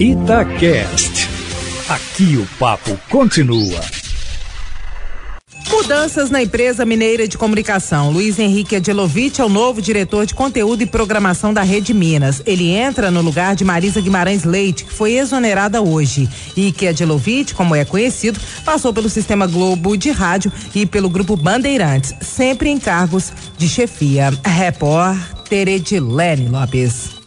Itacast. Aqui o papo continua. Mudanças na empresa mineira de comunicação. Luiz Henrique Adelovitch é o novo diretor de conteúdo e programação da Rede Minas. Ele entra no lugar de Marisa Guimarães Leite, que foi exonerada hoje. E que Adelovitch, como é conhecido, passou pelo Sistema Globo de Rádio e pelo Grupo Bandeirantes, sempre em cargos de chefia. Repórter Edilene Lopes.